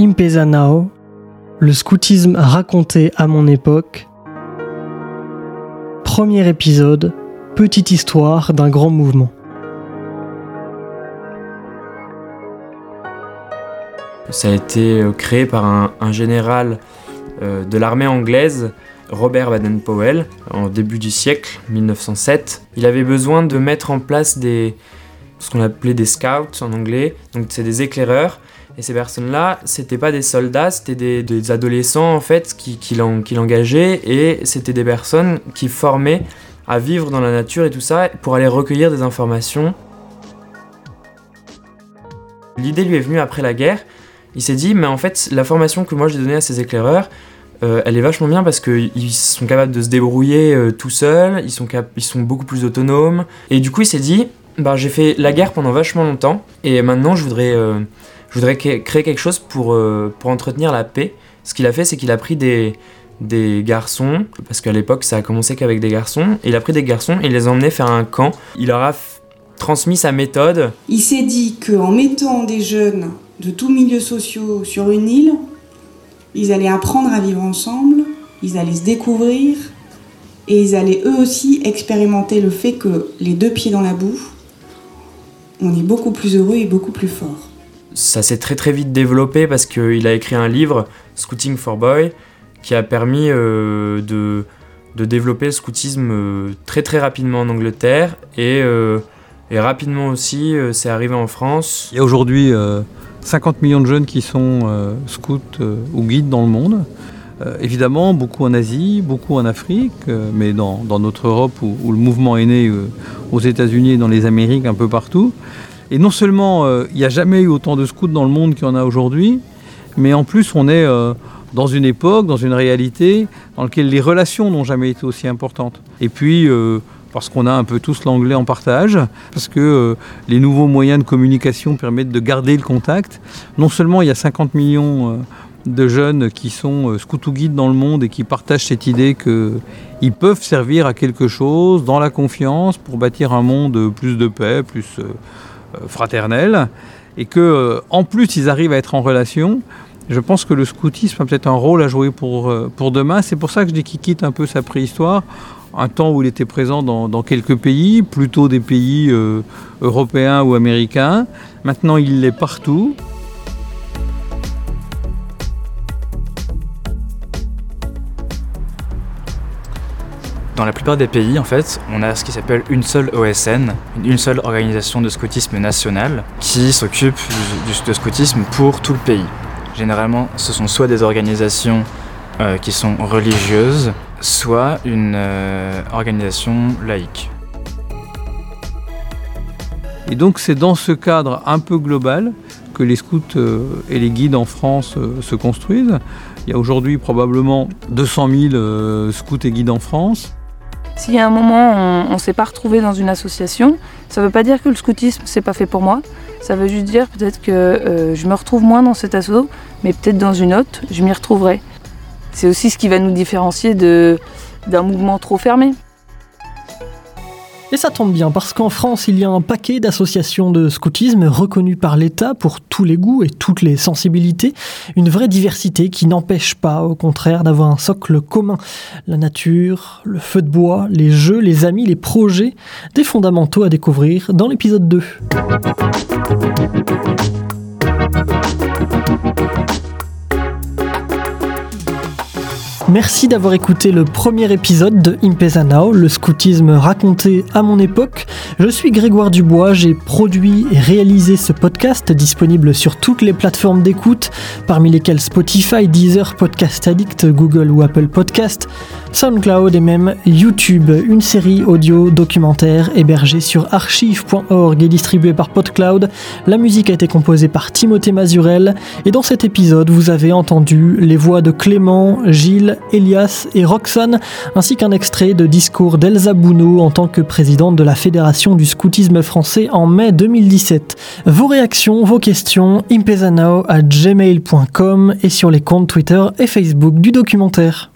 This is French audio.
Impesa Now, le scoutisme raconté à mon époque. Premier épisode, petite histoire d'un grand mouvement. Ça a été euh, créé par un, un général euh, de l'armée anglaise, Robert Baden-Powell, en début du siècle, 1907. Il avait besoin de mettre en place des, ce qu'on appelait des scouts en anglais, donc c'est des éclaireurs. Et ces personnes-là, c'était pas des soldats, c'était des, adolescents en fait qui, qui l'en- qui l'engageaient et c'était des personnes qui formaient à vivre dans la nature et tout ça pour aller recueillir des informations. L'idée lui est venue après la guerre. Il s'est dit, mais en fait, la formation que moi j'ai donnée à ces éclaireurs, euh, elle est vachement bien parce qu'ils sont capables de se débrouiller euh, tout seuls, ils sont, ils sont beaucoup plus autonomes. Et du coup, il s'est dit, bah, j'ai fait la guerre pendant vachement longtemps et maintenant je voudrais, euh, je voudrais cré- créer quelque chose pour, euh, pour entretenir la paix. Ce qu'il a fait, c'est qu'il a pris des, garçons, parce qu'à l'époque ça a commencé qu'avec des garçons, il a pris des garçons et il les a emmenés faire un camp. Il leur a transmis sa méthode. Il s'est dit qu'en mettant des jeunes de tous milieux sociaux sur une île, ils allaient apprendre à vivre ensemble, ils allaient se découvrir et ils allaient eux aussi expérimenter le fait que les deux pieds dans la boue, on est beaucoup plus heureux et beaucoup plus fort. Ça s'est très très vite développé parce qu'il a écrit un livre, Scouting for Boy, qui a permis euh, de, de développer le scoutisme euh, très très rapidement en Angleterre et, euh, et rapidement aussi c'est arrivé en France. Il y a aujourd'hui euh, 50 millions de jeunes qui sont scouts ou guides dans le monde. Évidemment, beaucoup en Asie, beaucoup en Afrique, mais dans, dans notre Europe où, où le mouvement est né aux États-Unis dans les Amériques, un peu partout. Et non seulement euh, il n'y a jamais eu autant de scouts dans le monde qu'il y en a aujourd'hui, mais en plus on est euh, dans une époque, dans une réalité dans laquelle les relations n'ont jamais été aussi importantes. Et puis, euh, parce qu'on a un peu tous l'anglais en partage, parce que les nouveaux moyens de communication permettent de garder le contact. Non seulement il y a 50 millions de jeunes qui sont scouts ou guides dans le monde et qui partagent cette idée qu'ils peuvent servir à quelque chose dans la confiance pour bâtir un monde plus de paix, plus euh, euh, fraternel, et que euh, en plus ils arrivent à être en relation. Je pense que le scoutisme a peut-être un rôle à jouer pour, euh, pour demain. C'est pour ça que je dis qu'il quitte un peu sa préhistoire un temps où il était présent dans, quelques pays, plutôt des pays européens ou américains. Maintenant, il l'est partout. Dans la plupart des pays, en fait, on a ce qui s'appelle une seule OSN, une seule organisation de scoutisme national, qui s'occupe de scoutisme pour tout le pays. Généralement, ce sont soit des organisations euh, qui sont religieuses, soit une euh, organisation laïque. Et donc, c'est dans ce cadre un peu global que les scouts euh, et les guides en France se construisent. Il y a aujourd'hui probablement 200 000 euh, scouts et guides en France. S'il y a un moment on, on s'est pas retrouvé dans une association, ça veut pas dire que le scoutisme c'est pas fait pour moi. Ça veut juste dire peut-être que euh, je me retrouve moins dans cet asso, mais peut-être dans une autre, je m'y retrouverai. C'est aussi ce qui va nous différencier d'un mouvement trop fermé. Et ça tombe bien parce qu'en France, il y a un paquet d'associations de scoutisme reconnues par l'État pour tous les goûts et toutes les sensibilités. Une vraie diversité qui n'empêche pas, au contraire, d'avoir un socle commun. La nature, le feu de bois, les jeux, les amis, les projets, des fondamentaux à découvrir dans l'épisode 2. Merci d'avoir écouté le premier épisode de Impesa Now, le scoutisme raconté à mon époque. Je suis Grégoire Dubois, j'ai produit et réalisé ce podcast disponible sur toutes les plateformes d'écoute, parmi lesquelles Spotify, Deezer, Podcast Addict, Google ou Apple Podcast, SoundCloud et même YouTube, une série audio documentaire hébergée sur archive.org et distribuée par PodCloud. La musique a été composée par Timothée Mazurel et dans cet épisode, vous avez entendu les voix de Clément, Gilles, Elias et Roxane, ainsi qu'un extrait de discours d'Elsa Bounot en tant que présidente de la Fédération du scoutisme français en mai 2017. Vos réactions, vos questions, impezanao à gmail.com et sur les comptes Twitter et Facebook du documentaire.